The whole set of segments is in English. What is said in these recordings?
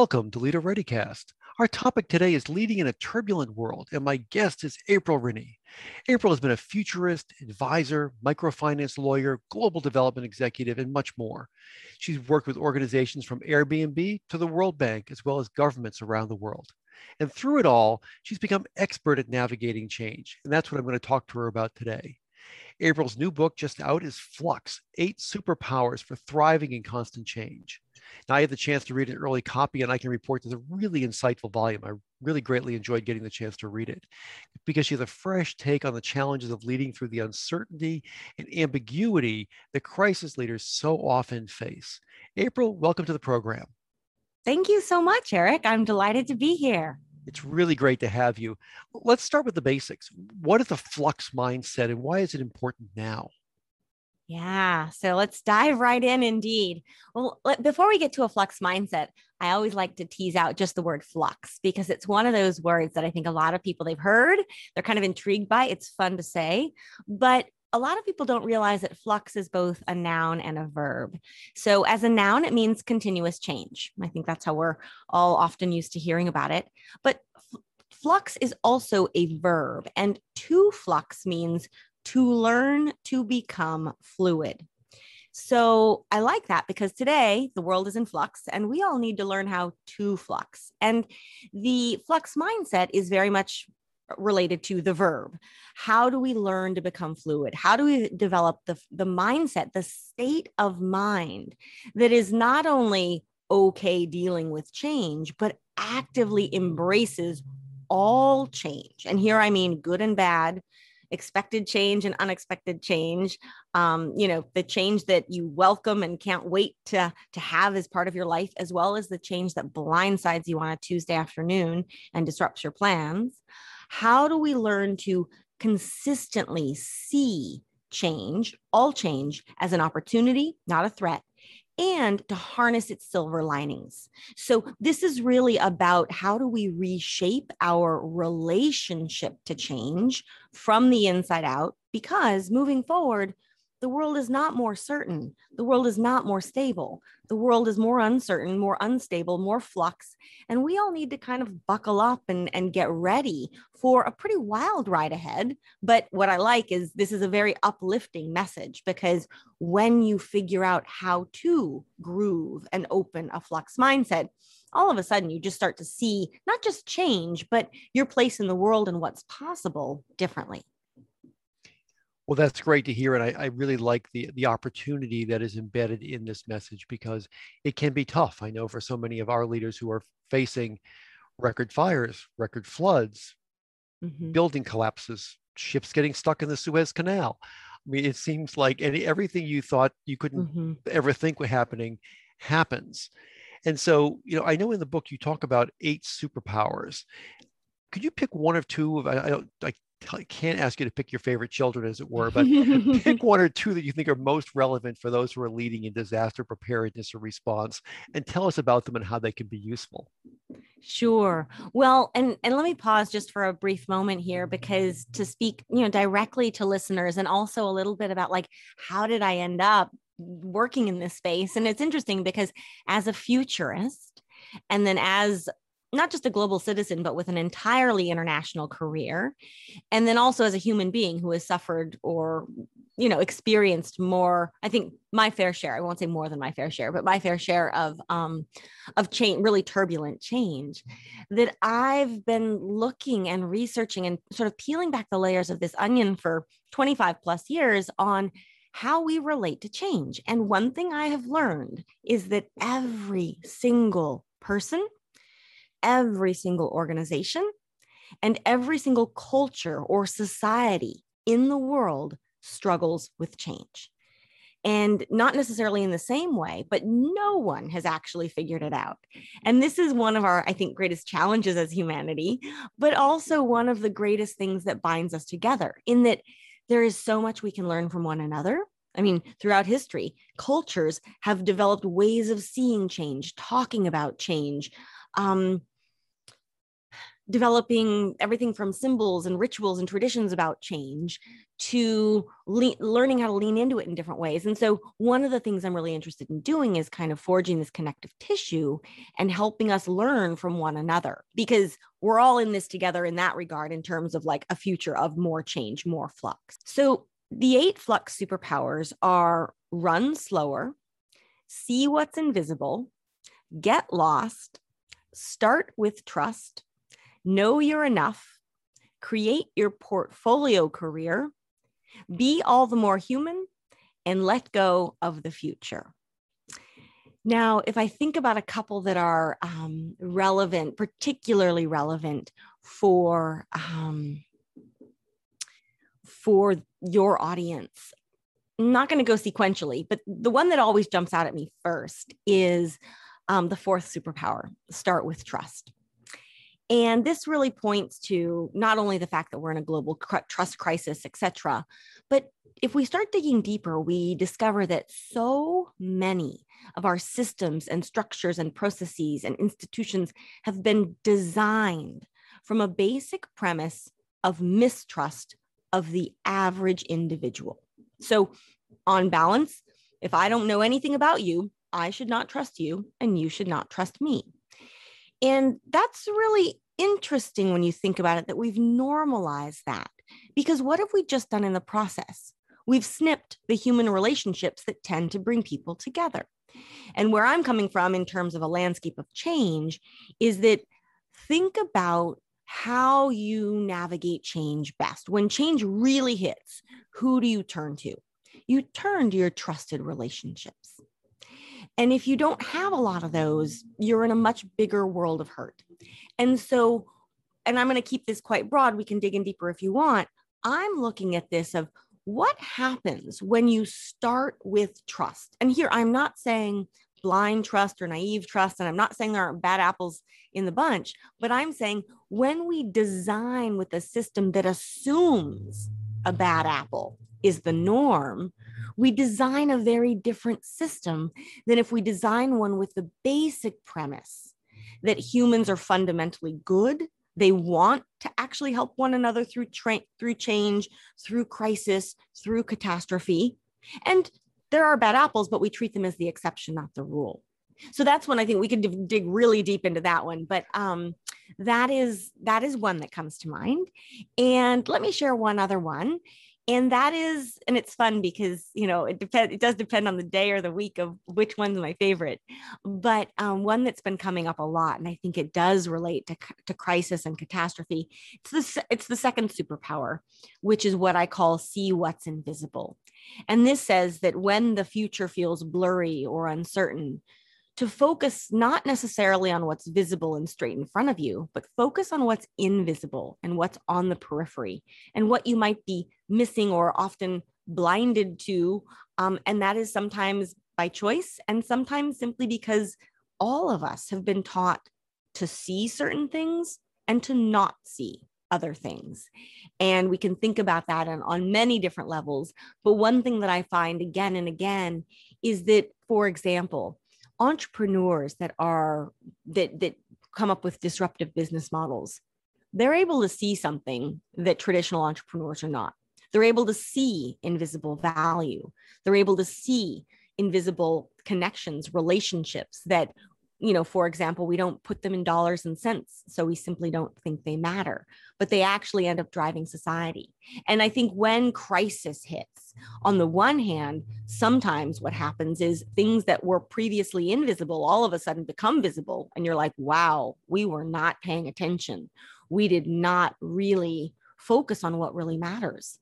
Welcome to Leader ReadyCast. Our topic today is leading in a turbulent world, and my guest is April Rinne. April has been a futurist, advisor, microfinance lawyer, global development executive, and much more. She's worked with organizations from Airbnb to the World Bank, as well as governments around the world. And through it all, she's become expert at navigating change. And that's what I'm going to talk to her about today. April's new book, just out, is Flux Eight Superpowers for Thriving in Constant Change. Now, I had the chance to read an early copy, and I can report it's a really insightful volume. I really greatly enjoyed getting the chance to read it because she has a fresh take on the challenges of leading through the uncertainty and ambiguity that crisis leaders so often face. April, welcome to the program. Thank you so much, Eric. I'm delighted to be here. It's really great to have you. Let's start with the basics. What is the flux mindset and why is it important now? Yeah. So let's dive right in indeed. Well, before we get to a flux mindset, I always like to tease out just the word flux because it's one of those words that I think a lot of people they've heard, they're kind of intrigued by. It's fun to say, but a lot of people don't realize that flux is both a noun and a verb. So, as a noun, it means continuous change. I think that's how we're all often used to hearing about it. But flux is also a verb, and to flux means to learn to become fluid. So I like that because today the world is in flux and we all need to learn how to flux. And the flux mindset is very much related to the verb. How do we learn to become fluid? How do we develop the, the mindset, the state of mind that is not only okay dealing with change, but actively embraces all change? And here I mean good and bad, expected change and unexpected change. Um, you know the change that you welcome and can't wait to to have as part of your life as well as the change that blindsides you on a tuesday afternoon and disrupts your plans. How do we learn to consistently see change all change as an opportunity not a threat and to harness its silver linings. So, this is really about how do we reshape our relationship to change from the inside out? Because moving forward, the world is not more certain. The world is not more stable. The world is more uncertain, more unstable, more flux. And we all need to kind of buckle up and, and get ready for a pretty wild ride ahead. But what I like is this is a very uplifting message because when you figure out how to groove and open a flux mindset, all of a sudden you just start to see not just change, but your place in the world and what's possible differently. Well, that's great to hear. And I, I, really like the, the opportunity that is embedded in this message because it can be tough. I know for so many of our leaders who are facing record fires, record floods, mm-hmm. building collapses, ships getting stuck in the Suez Canal. I mean, it seems like any, everything you thought you couldn't mm-hmm. ever think was happening happens. And so, you know, I know in the book you talk about eight superpowers. Could you pick one or two of I, I don't I I can't ask you to pick your favorite children, as it were, but pick one or two that you think are most relevant for those who are leading in disaster preparedness or response, and tell us about them and how they can be useful. Sure. Well, and and let me pause just for a brief moment here because to speak, you know, directly to listeners and also a little bit about like how did I end up working in this space? And it's interesting because as a futurist and then as not just a global citizen, but with an entirely international career. And then also as a human being who has suffered or, you know, experienced more, I think my fair share, I won't say more than my fair share, but my fair share of, um, of change, really turbulent change that I've been looking and researching and sort of peeling back the layers of this onion for 25 plus years on how we relate to change. And one thing I have learned is that every single person every single organization and every single culture or society in the world struggles with change. and not necessarily in the same way, but no one has actually figured it out. And this is one of our, I think, greatest challenges as humanity, but also one of the greatest things that binds us together in that there is so much we can learn from one another. I mean, throughout history, cultures have developed ways of seeing change, talking about change, um, developing everything from symbols and rituals and traditions about change to le- learning how to lean into it in different ways. And so, one of the things I'm really interested in doing is kind of forging this connective tissue and helping us learn from one another because we're all in this together in that regard, in terms of like a future of more change, more flux. So, the eight flux superpowers are run slower, see what's invisible, get lost, start with trust know you're enough, create your portfolio career, be all the more human, and let go of the future. Now, if I think about a couple that are um, relevant, particularly relevant for um, for your audience, I'm not going to go sequentially, but the one that always jumps out at me first is um, the fourth superpower: start with trust. And this really points to not only the fact that we're in a global trust crisis, et cetera, but if we start digging deeper, we discover that so many of our systems and structures and processes and institutions have been designed from a basic premise of mistrust of the average individual. So, on balance, if I don't know anything about you, I should not trust you, and you should not trust me. And that's really interesting when you think about it that we've normalized that. Because what have we just done in the process? We've snipped the human relationships that tend to bring people together. And where I'm coming from in terms of a landscape of change is that think about how you navigate change best. When change really hits, who do you turn to? You turn to your trusted relationships. And if you don't have a lot of those, you're in a much bigger world of hurt. And so, and I'm going to keep this quite broad. We can dig in deeper if you want. I'm looking at this of what happens when you start with trust. And here I'm not saying blind trust or naive trust. And I'm not saying there aren't bad apples in the bunch, but I'm saying when we design with a system that assumes a bad apple is the norm, we design a very different system than if we design one with the basic premise that humans are fundamentally good. They want to actually help one another through tra- through change, through crisis, through catastrophe. And there are bad apples, but we treat them as the exception, not the rule. So that's when I think we could dig really deep into that one. But um, that is that is one that comes to mind. And let me share one other one and that is and it's fun because you know it depends it does depend on the day or the week of which one's my favorite. But um, one that's been coming up a lot and i think it does relate to, to crisis and catastrophe it's the it's the second superpower which is what i call see what's invisible. And this says that when the future feels blurry or uncertain to focus not necessarily on what's visible and straight in front of you, but focus on what's invisible and what's on the periphery and what you might be missing or often blinded to. Um, and that is sometimes by choice and sometimes simply because all of us have been taught to see certain things and to not see other things. And we can think about that on, on many different levels. But one thing that I find again and again is that, for example, entrepreneurs that are that that come up with disruptive business models they're able to see something that traditional entrepreneurs are not they're able to see invisible value they're able to see invisible connections relationships that you know, for example, we don't put them in dollars and cents. So we simply don't think they matter, but they actually end up driving society. And I think when crisis hits, on the one hand, sometimes what happens is things that were previously invisible all of a sudden become visible. And you're like, wow, we were not paying attention. We did not really focus on what really matters.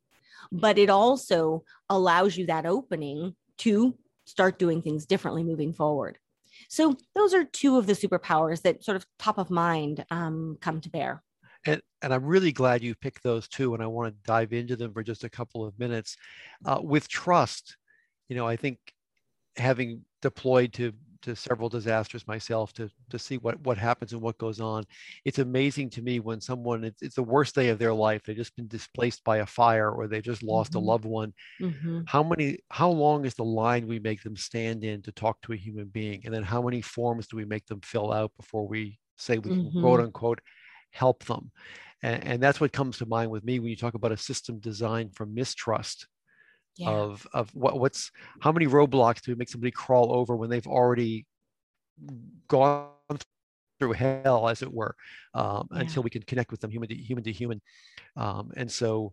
But it also allows you that opening to start doing things differently moving forward. So those are two of the superpowers that sort of top of mind um, come to bear. And, and I'm really glad you picked those two, and I want to dive into them for just a couple of minutes. Uh, with trust, you know, I think having deployed to to several disasters myself to to see what what happens and what goes on. It's amazing to me when someone it's, it's the worst day of their life. They've just been displaced by a fire or they just lost mm-hmm. a loved one. Mm-hmm. How many how long is the line we make them stand in to talk to a human being, and then how many forms do we make them fill out before we say we mm-hmm. quote unquote help them? And, and that's what comes to mind with me when you talk about a system designed for mistrust yeah. of of what what's how many roadblocks do we make somebody crawl over when they've already gone through hell as it were um, yeah. until we can connect with them human to human to human? Um, and so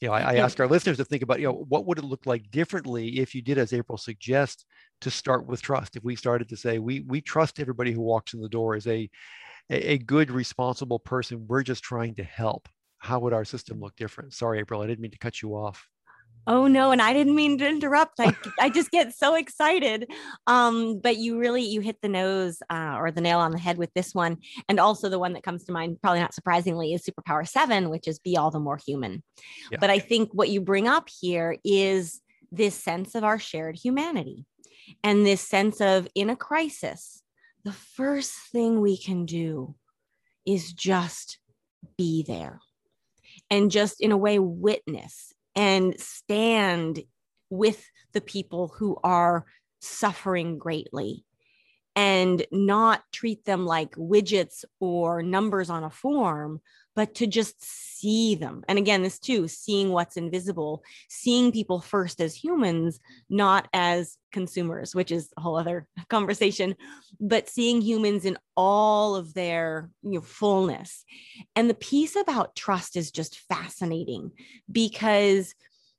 you know I, I ask our listeners to think about you know what would it look like differently if you did as april suggests to start with trust? If we started to say we we trust everybody who walks in the door as a a, a good responsible person. We're just trying to help. How would our system look different? Sorry april i didn't mean to cut you off oh no and i didn't mean to interrupt. I, I just get so excited. Um, but you really you hit the nose uh, or the nail on the head with this one. And also the one that comes to mind probably not surprisingly is superpower 7 which is be all the more human. Yeah. but i think what you bring up here is this sense of our shared humanity and this sense of in a crisis the first thing we can do is just be there and just in a way witness and stand with the people who are suffering greatly and not treat them like widgets or numbers on a form, but to just see them. And again, this too, seeing what's invisible, seeing people first as humans, not as consumers, which is a whole other conversation, but seeing humans in all of their you know, fullness. And the piece about trust is just fascinating because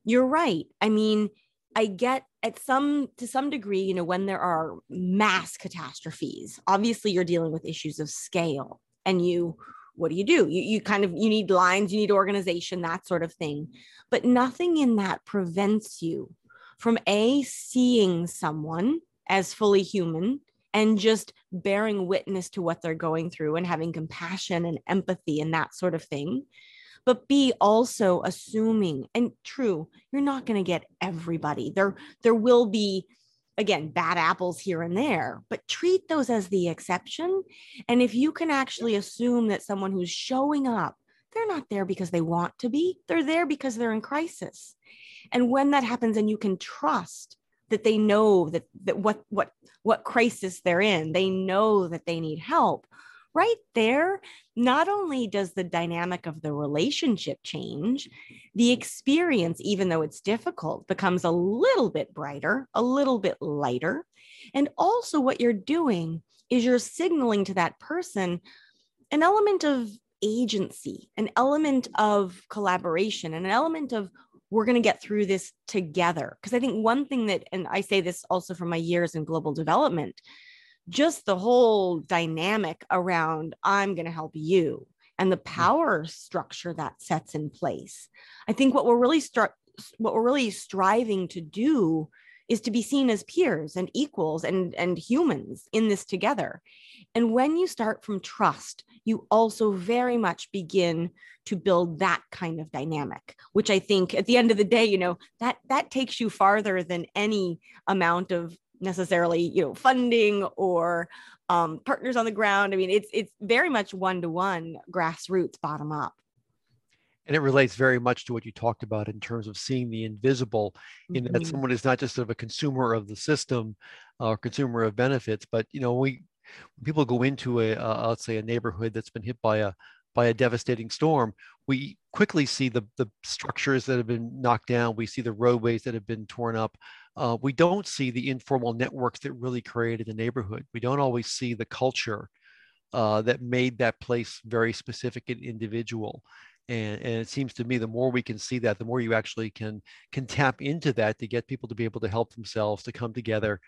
you're right. I mean, I get at some to some degree, you know, when there are mass catastrophes, obviously you're dealing with issues of scale and you what do you do? You, you kind of you need lines, you need organization, that sort of thing. But nothing in that prevents you from a seeing someone as fully human and just bearing witness to what they're going through and having compassion and empathy and that sort of thing but B also assuming and true, you're not going to get everybody. There there will be again bad apples here and there, but treat those as the exception. And if you can actually assume that someone who's showing up, they're not there because they want to be, they're there because they're in crisis. And when that happens and you can trust that they know that, that what what what crisis they're in, they know that they need help right there, not only does the dynamic of the relationship change, the experience, even though it's difficult, becomes a little bit brighter, a little bit lighter. And also, what you're doing is you're signaling to that person an element of agency, an element of collaboration, an element of we're going to get through this together. Because I think one thing that, and I say this also from my years in global development, just the whole dynamic around I'm going to help you and the mm. power structure that sets in place. I think what we're really start what we're really striving to do is to be seen as peers and equals and and humans in this together. And when you start from trust, you also very much begin to build that kind of dynamic, which I think at the end of the day, you know, that that takes you farther than any amount of necessarily you know funding or um, partners on the ground. I mean, it's it's very much one to one, grassroots, bottom up. And it relates very much to what you talked about in terms of seeing the invisible, in mm-hmm. that someone is not just sort of a consumer of the system or uh, consumer of benefits, but you know, we when people go into a uh, let's say a neighborhood that's been hit by a by a devastating storm, we quickly see the, the structures that have been knocked down. We see the roadways that have been torn up. Uh, we don't see the informal networks that really created the neighborhood. We don't always see the culture uh, that made that place very specific and individual. And, and it seems to me the more we can see that, the more you actually can can tap into that to get people to be able to help themselves, to come together,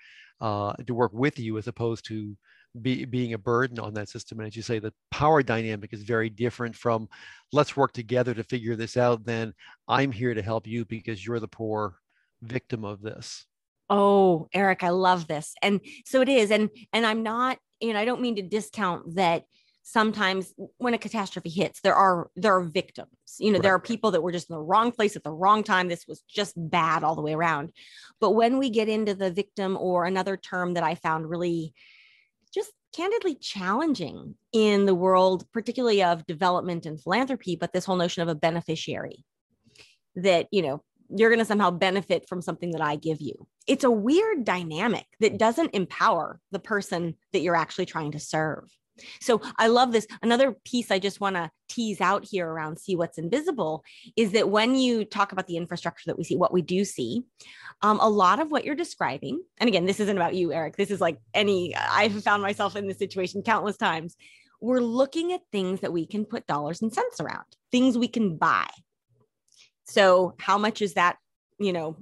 uh, to work with you as opposed to be, being a burden on that system. And as you say, the power dynamic is very different from let's work together to figure this out Then I'm here to help you because you're the poor victim of this. Oh, Eric, I love this. And so it is. And and I'm not, you know, I don't mean to discount that sometimes when a catastrophe hits there are there are victims you know right. there are people that were just in the wrong place at the wrong time this was just bad all the way around but when we get into the victim or another term that i found really just candidly challenging in the world particularly of development and philanthropy but this whole notion of a beneficiary that you know you're going to somehow benefit from something that I give you. It's a weird dynamic that doesn't empower the person that you're actually trying to serve. So I love this. Another piece I just want to tease out here around see what's invisible is that when you talk about the infrastructure that we see, what we do see, um, a lot of what you're describing, and again, this isn't about you, Eric. This is like any, I've found myself in this situation countless times. We're looking at things that we can put dollars and cents around, things we can buy. So, how much is that, you know,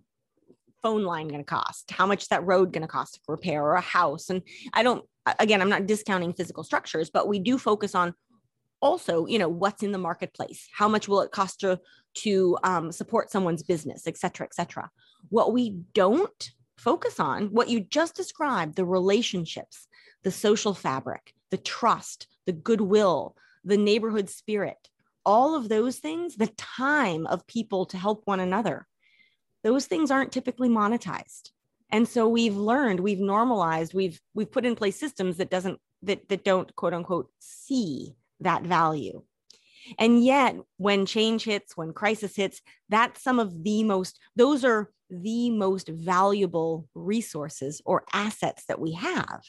phone line going to cost? How much is that road going to cost to repair or a house? And I don't, again, I'm not discounting physical structures, but we do focus on also, you know, what's in the marketplace? How much will it cost to, to um, support someone's business, et cetera, et cetera. What we don't focus on, what you just described, the relationships, the social fabric, the trust, the goodwill, the neighborhood spirit, all of those things, the time of people to help one another, those things aren't typically monetized. And so we've learned we've normalized we've we've put in place systems that doesn't that that don't quote unquote see that value. And yet when change hits when crisis hits that's some of the most those are the most valuable resources or assets that we have.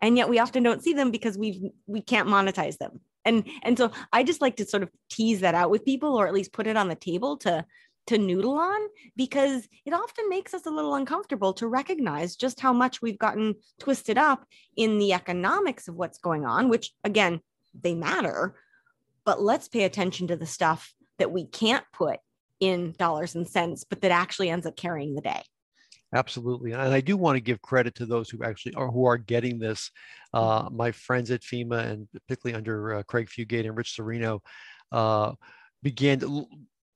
And yet we often don't see them because we've we can't monetize them and and so i just like to sort of tease that out with people or at least put it on the table to to noodle on because it often makes us a little uncomfortable to recognize just how much we've gotten twisted up in the economics of what's going on, which again, they matter. But let's pay attention to the stuff that we can't put in dollars and cents, but that actually ends up carrying the day. Absolutely, and I do want to give credit to those who actually are who are getting this. Uh, mm-hmm. my friends at FEMA, and particularly under uh, Craig Fugate and Rich Serino, uh, began to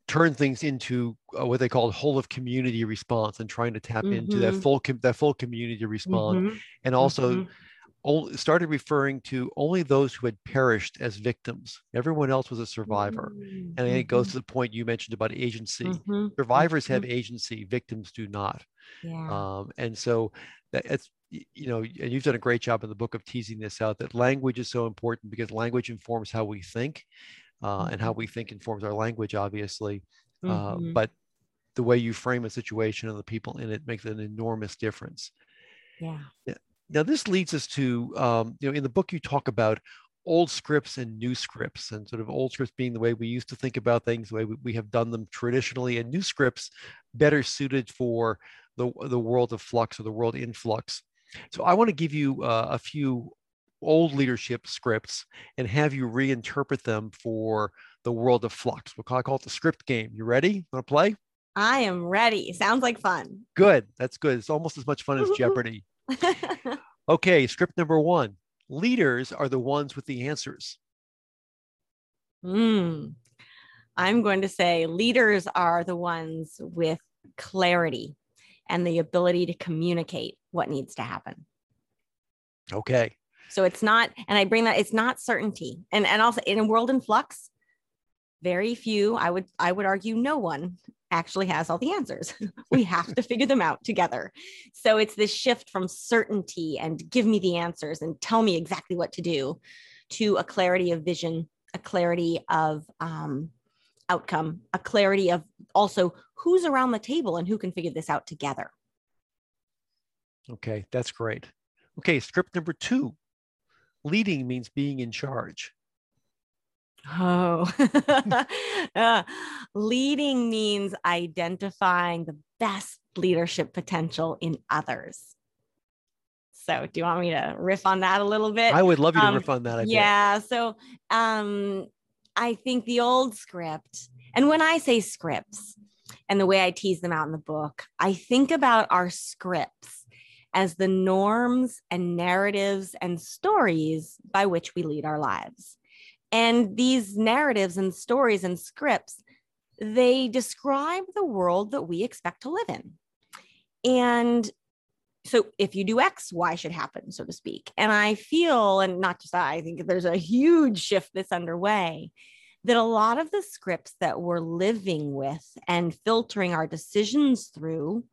turn things into uh, what they called whole of community response and trying to tap mm-hmm. into that mm-hmm. full com- that full community response mm-hmm. and also mm-hmm. only, started referring to only those who had perished as victims everyone else was a survivor and it goes mm-hmm. to the point you mentioned about agency mm-hmm. survivors have agency victims do not yeah. um, and so that, it's you know and you've done a great job in the book of teasing this out that language is so important because language informs how we think uh, and how mm-hmm. we think informs our language, obviously. Uh, mm-hmm. but the way you frame a situation and the people in it makes an enormous difference. Yeah. Now, this leads us to, um, you know, in the book, you talk about old scripts and new scripts, and sort of old scripts being the way we used to think about things, the way we, we have done them traditionally, and new scripts better suited for the, the world of flux or the world in flux. So I want to give you uh, a few old leadership scripts and have you reinterpret them for the world of flux. We'll call, call it the script game. You ready? Want to play? I am ready. Sounds like fun. Good. That's good. It's almost as much fun as Jeopardy. okay, script number one. Leaders are the ones with the answers. Hmm. I'm going to say leaders are the ones with clarity and the ability to communicate what needs to happen. Okay. So it's not, and I bring that it's not certainty. And and also in a world in flux, very few, I would I would argue no one actually has all the answers. we have to figure them out together. So it's this shift from certainty and give me the answers and tell me exactly what to do to a clarity of vision, a clarity of um, outcome, a clarity of also who's around the table and who can figure this out together. Okay, that's great. Okay, script number two leading means being in charge. Oh, uh, leading means identifying the best leadership potential in others. So, do you want me to riff on that a little bit? I would love you to um, riff on that. I yeah. So, um, I think the old script, and when I say scripts and the way I tease them out in the book, I think about our scripts as the norms and narratives and stories by which we lead our lives. And these narratives and stories and scripts, they describe the world that we expect to live in. And so if you do X, Y should happen, so to speak. And I feel, and not just I, I think there's a huge shift that's underway that a lot of the scripts that we're living with and filtering our decisions through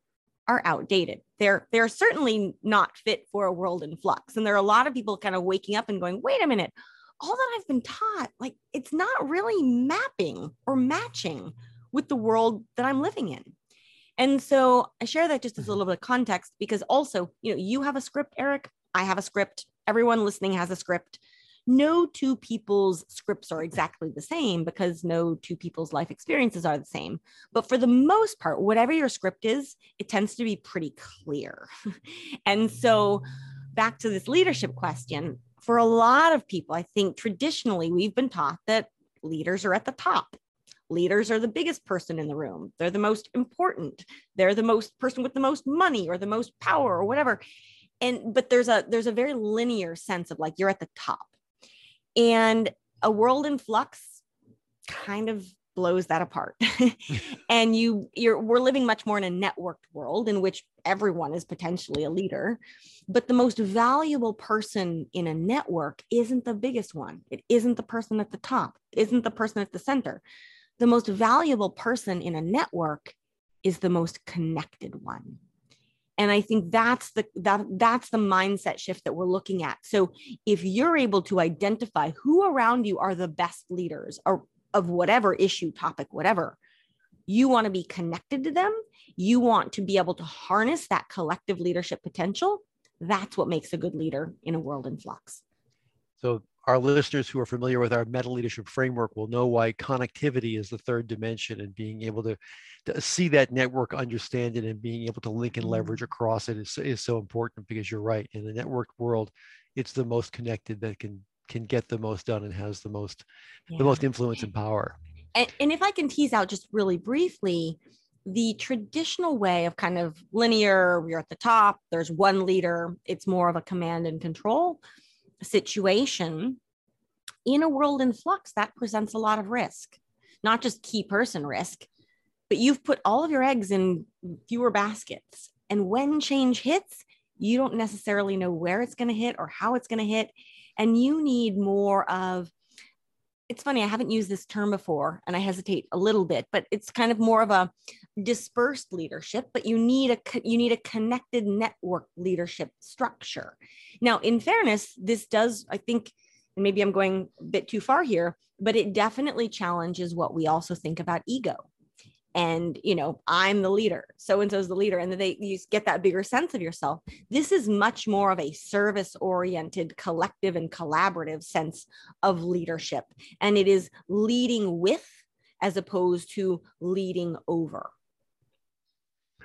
are outdated. They're they're certainly not fit for a world in flux. And there are a lot of people kind of waking up and going, wait a minute, all that I've been taught, like it's not really mapping or matching with the world that I'm living in. And so I share that just as a mm-hmm. little bit of context because also, you know, you have a script, Eric. I have a script. Everyone listening has a script no two people's scripts are exactly the same because no two people's life experiences are the same. But for the most part, whatever your script is, it tends to be pretty clear. and so, back to this leadership question, for a lot of people, I think traditionally we've been taught that leaders are at the top. Leaders are the biggest person in the room. They're the most important. They're the most person with the most money or the most power or whatever. And but there's a there's a very linear sense of like you're at the top and a world in flux kind of blows that apart. and you you're we're living much more in a networked world in which everyone is potentially a leader, but the most valuable person in a network isn't the biggest one. It isn't the person at the top, is isn't the person at the center. The most valuable person in a network is the most connected one and i think that's the that that's the mindset shift that we're looking at so if you're able to identify who around you are the best leaders or of whatever issue topic whatever you want to be connected to them you want to be able to harness that collective leadership potential that's what makes a good leader in a world in flux so our listeners who are familiar with our meta leadership framework will know why connectivity is the third dimension and being able to, to see that network, understand it, and being able to link and leverage mm. across it is, is so important because you're right. In the networked world, it's the most connected that can can get the most done and has the most yeah. the most influence and power. And, and if I can tease out just really briefly, the traditional way of kind of linear, we're at the top, there's one leader, it's more of a command and control situation in a world in flux that presents a lot of risk not just key person risk but you've put all of your eggs in fewer baskets and when change hits you don't necessarily know where it's going to hit or how it's going to hit and you need more of it's funny i haven't used this term before and i hesitate a little bit but it's kind of more of a dispersed leadership but you need a you need a connected network leadership structure. Now in fairness this does i think and maybe i'm going a bit too far here but it definitely challenges what we also think about ego and you know i'm the leader so and so is the leader and then they you get that bigger sense of yourself. This is much more of a service oriented collective and collaborative sense of leadership and it is leading with as opposed to leading over.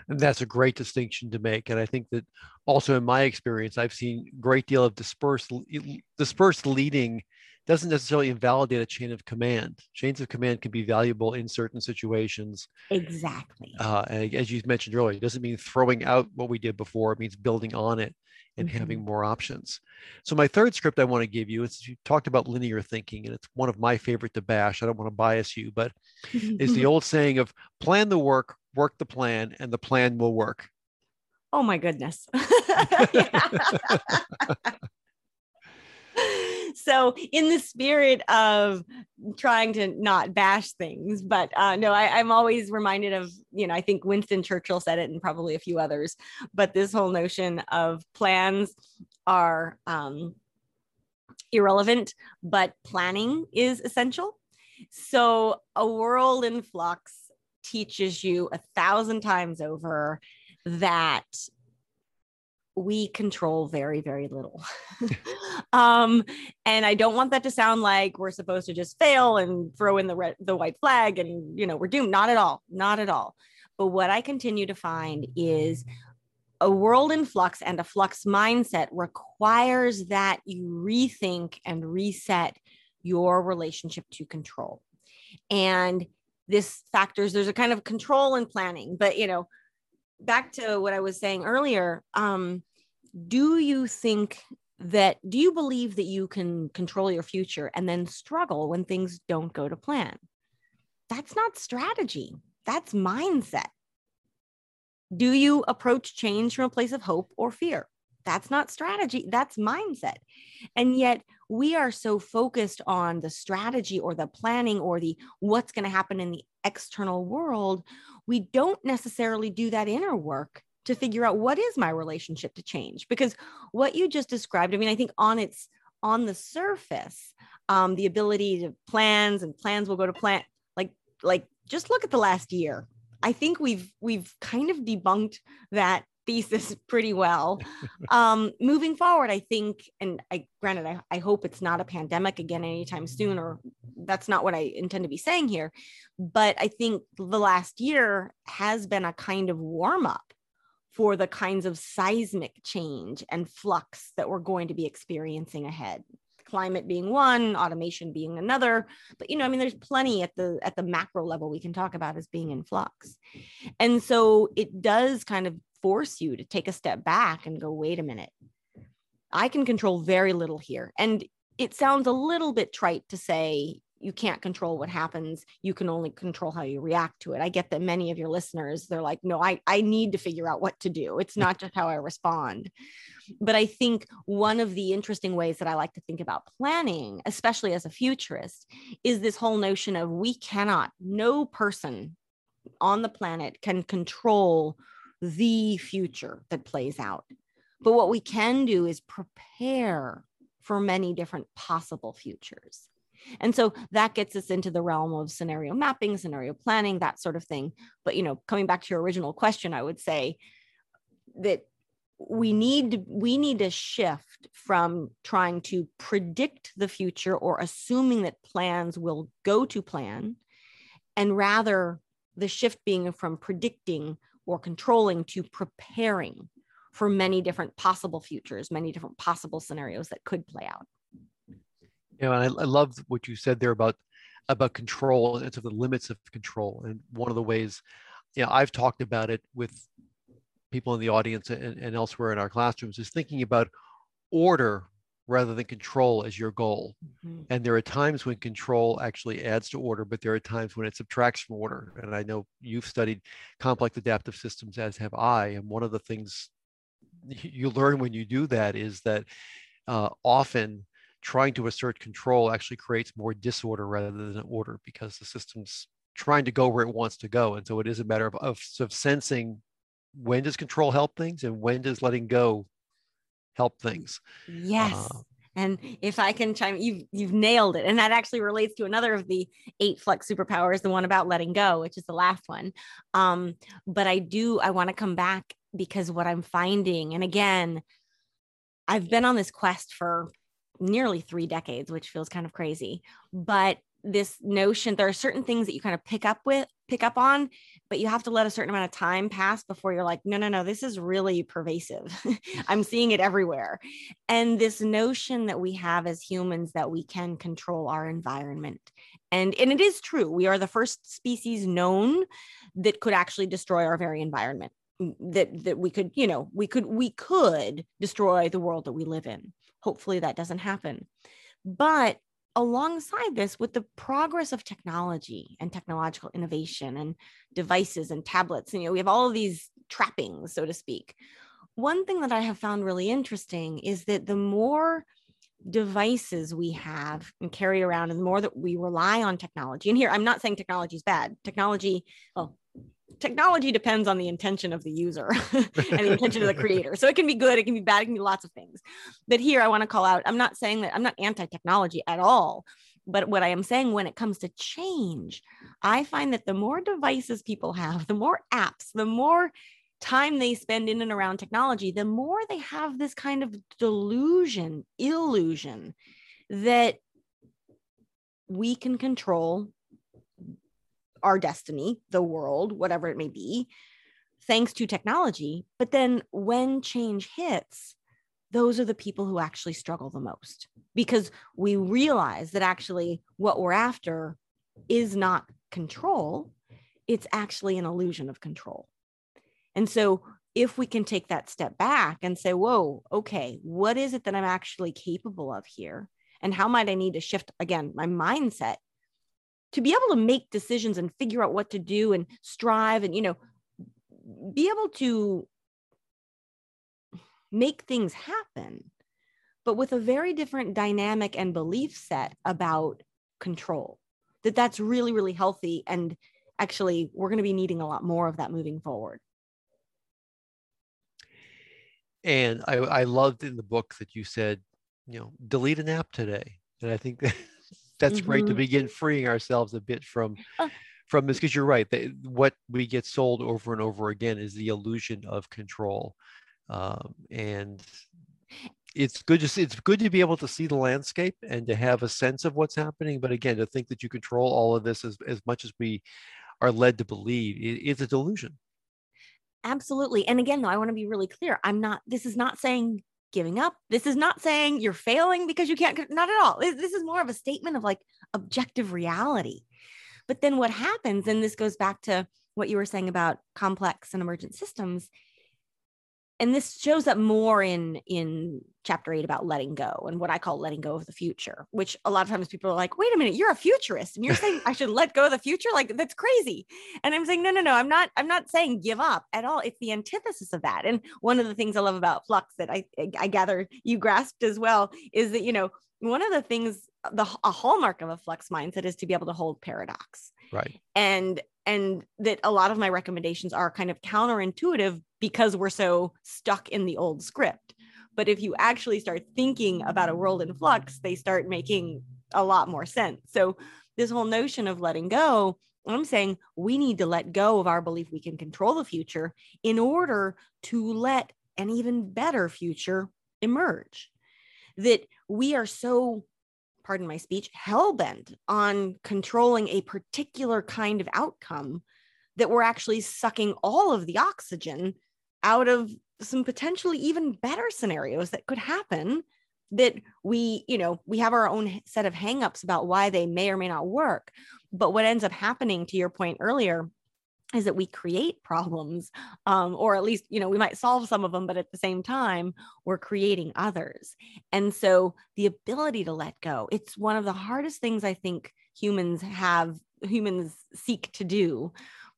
And that's a great distinction to make and i think that also in my experience i've seen great deal of dispersed dispersed leading doesn't necessarily invalidate a chain of command. Chains of command can be valuable in certain situations. Exactly. Uh, and as you mentioned earlier, it doesn't mean throwing out what we did before. It means building on it and mm-hmm. having more options. So my third script I want to give you is you talked about linear thinking, and it's one of my favorite to bash. I don't want to bias you, but is the old saying of plan the work, work the plan, and the plan will work. Oh my goodness. so in the spirit of trying to not bash things but uh, no I, i'm always reminded of you know i think winston churchill said it and probably a few others but this whole notion of plans are um, irrelevant but planning is essential. So a world in flux teaches you a thousand times over that we control very very little. Um and i don't want that to sound like we're supposed to just fail and throw in the red the white flag and you know we're doomed. Not at all. Not at all. But what i continue to find is a world in flux and a flux mindset requires that you rethink and reset your relationship to control. And this factors there's a kind of control and planning but you know back to what I was saying earlier, um, do you think that do you believe that you can control your future and then struggle when things don't go to plan? That's not strategy. That's mindset. Do you approach change from a place of hope or fear? That's not strategy, that's mindset. And yet we are so focused on the strategy or the planning or the what's going to happen in the external world, we don't necessarily do that inner work to figure out what is my relationship to change because what you just described i mean i think on its on the surface um, the ability to plans and plans will go to plan like like just look at the last year. I think we've we've kind of debunked that thesis pretty well. Um, moving forward i think and i granted I, I hope it's not a pandemic again anytime soon or that's not what i intend to be saying here but i think the last year has been a kind of warm up for the kinds of seismic change and flux that we're going to be experiencing ahead. Climate being one automation being another but you know i mean there's plenty at the at the macro level we can talk about as being in flux. And so it does kind of force you to take a step back and go wait a minute. I can control very little here. And it sounds a little bit trite to say you can't control what happens. You can only control how you react to it. I get that many of your listeners they're like no i i need to figure out what to do. It's not just how i respond. But i think one of the interesting ways that i like to think about planning especially as a futurist is this whole notion of we cannot no person on the planet can control the future that plays out. But what we can do is prepare for many different possible futures and so that gets us into the realm of scenario mapping, scenario planning, that sort of thing. But, you know, coming back to your original question, I would say that we need we need to shift from trying to predict the future or assuming that plans will go to plan and rather the shift being from predicting or controlling to preparing for many different possible futures many different possible scenarios that could play out you know, and I, I love what you said there about about control and of the limits of control. And one of the ways, you know, I've talked about it with people in the audience and, and elsewhere in our classrooms is thinking about order rather than control as your goal. Mm-hmm. And there are times when control actually adds to order, but there are times when it subtracts from order. And I know you've studied complex adaptive systems, as have I. And one of the things you learn when you do that is that uh, often trying to assert control actually creates more disorder rather than order because the system's trying to go where it wants to go. And so it is a matter of, of, of sensing when does control help things and when does letting go help things. Yes. Uh, and if I can chime, you've you've nailed it. And that actually relates to another of the eight flux superpowers, the one about letting go, which is the last one. Um, but I do I want to come back because what I'm finding, and again, I've been on this quest for nearly three decades, which feels kind of crazy. But this notion, there are certain things that you kind of pick up with, pick up on, but you have to let a certain amount of time pass before you're like, no, no, no, this is really pervasive. I'm seeing it everywhere. And this notion that we have as humans that we can control our environment. And, and it is true. We are the first species known that could actually destroy our very environment that that we could you know we could we could destroy the world that we live in hopefully that doesn't happen. But alongside this with the progress of technology and technological innovation and devices and tablets and, you know we have all of these trappings so to speak one thing that i have found really interesting is that the more devices we have and carry around and the more that we rely on technology and here i'm not saying technology is bad. Technology well technology depends on the intention of the user and the intention of the creator. So it can be good, it can be bad, it can be lots of things. But here I want to call out I'm not saying that I'm not anti technology at all. But what I am saying when it comes to change, I find that the more devices people have, the more apps, the more time they spend in and around technology, the more they have this kind of delusion, illusion that we can control our destiny, the world, whatever it may be, thanks to technology. But then when change hits, those are the people who actually struggle the most because we realize that actually what we're after is not control, it's actually an illusion of control. And so if we can take that step back and say, whoa, okay, what is it that I'm actually capable of here? And how might I need to shift again my mindset to be able to make decisions and figure out what to do and strive and you know be able to make things happen, but with a very different dynamic and belief set about control. That that's really, really healthy. And actually, we're going to be needing a lot more of that moving forward. And I, I loved in the book that you said, you know, delete an app today. And I think that that's mm-hmm. great to begin freeing ourselves a bit from uh, from this because you're right that what we get sold over and over again is the illusion of control um, and it's good to see, it's good to be able to see the landscape and to have a sense of what's happening but again to think that you control all of this as, as much as we are led to believe it, it's a delusion absolutely and again though i want to be really clear i'm not this is not saying giving up. This is not saying you're failing because you can't not at all. This is more of a statement of like objective reality. But then what happens, and this goes back to what you were saying about complex and emergent systems, and this shows up more in in chapter eight about letting go and what I call letting go of the future, which a lot of times people are like, wait a minute, you're a futurist and you're saying I should let go of the future? Like that's crazy. And I'm saying, no, no, no, I'm not, I'm not saying give up at all. It's the antithesis of that. And one of the things I love about flux that I I gather you grasped as well is that, you know, one of the things the a hallmark of a flux mindset is to be able to hold paradox right. And and that a lot of my recommendations are kind of counterintuitive because we're so stuck in the old script. But if you actually start thinking about a world in flux they start making a lot more sense. So this whole notion of letting go i'm saying we need to let go of our belief we can control the future in order to let an even better future emerge. That we are so pardon my speech, hell bent on controlling a particular kind of outcome that we're actually sucking all of the oxygen out of some potentially even better scenarios that could happen that we you know we have our own set of hangups about why they may or may not work. But what ends up happening to your point earlier is that we create problems um, or at least you know we might solve some of them but at the same time we're creating others. And so the ability to let go it's one of the hardest things i think humans have humans seek to do.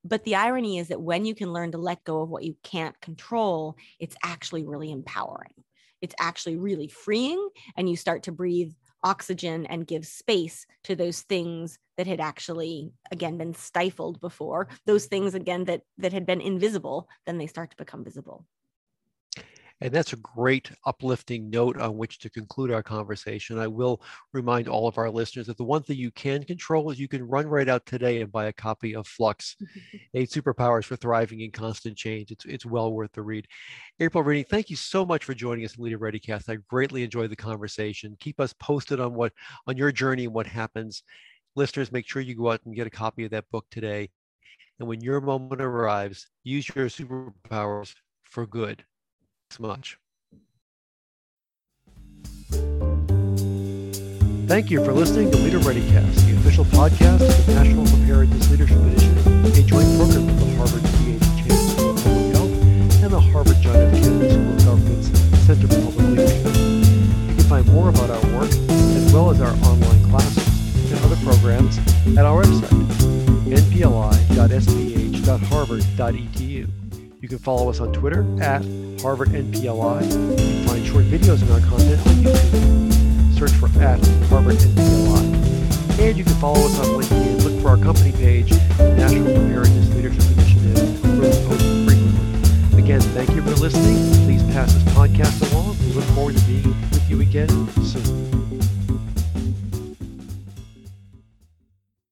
But the irony is that when you can learn to let go of what you can't control it's actually really empowering. It's actually really freeing and you start to breathe oxygen and give space to those things that had actually again been stifled before. Those things again that that had been invisible then they start to become visible and that's a great uplifting note on which to conclude our conversation. I will remind all of our listeners that the one thing you can control is you can run right out today and buy a copy of Flux, Eight Superpowers for Thriving in Constant Change. It's, it's well worth the read. April Rinne, thank you so much for joining us in Leader ReadyCast. I greatly enjoyed the conversation. Keep us posted on what on your journey and what happens. Listeners, make sure you go out and get a copy of that book today. And when your moment arrives, use your superpowers for good much. Thank you for listening to Leader ReadyCast, the official podcast of the National Preparedness Leadership Initiative, a joint program of the Harvard T.H. Chan School of Public Health and the Harvard John F. Kennedy School of Government's Center for Public Leadership. You can find more about our work, as well as our online classes and other programs, at our website, npli.sph.harvard.edu. You can follow us on Twitter at Harvard NPLI. You can find short videos in our content on YouTube. Search for at Harvard NPLI. And you can follow us on LinkedIn. Look for our company page, National Preparedness Leadership Initiative, where we post frequently. Again, thank you for listening. Please pass this podcast along. We look forward to being with you again soon.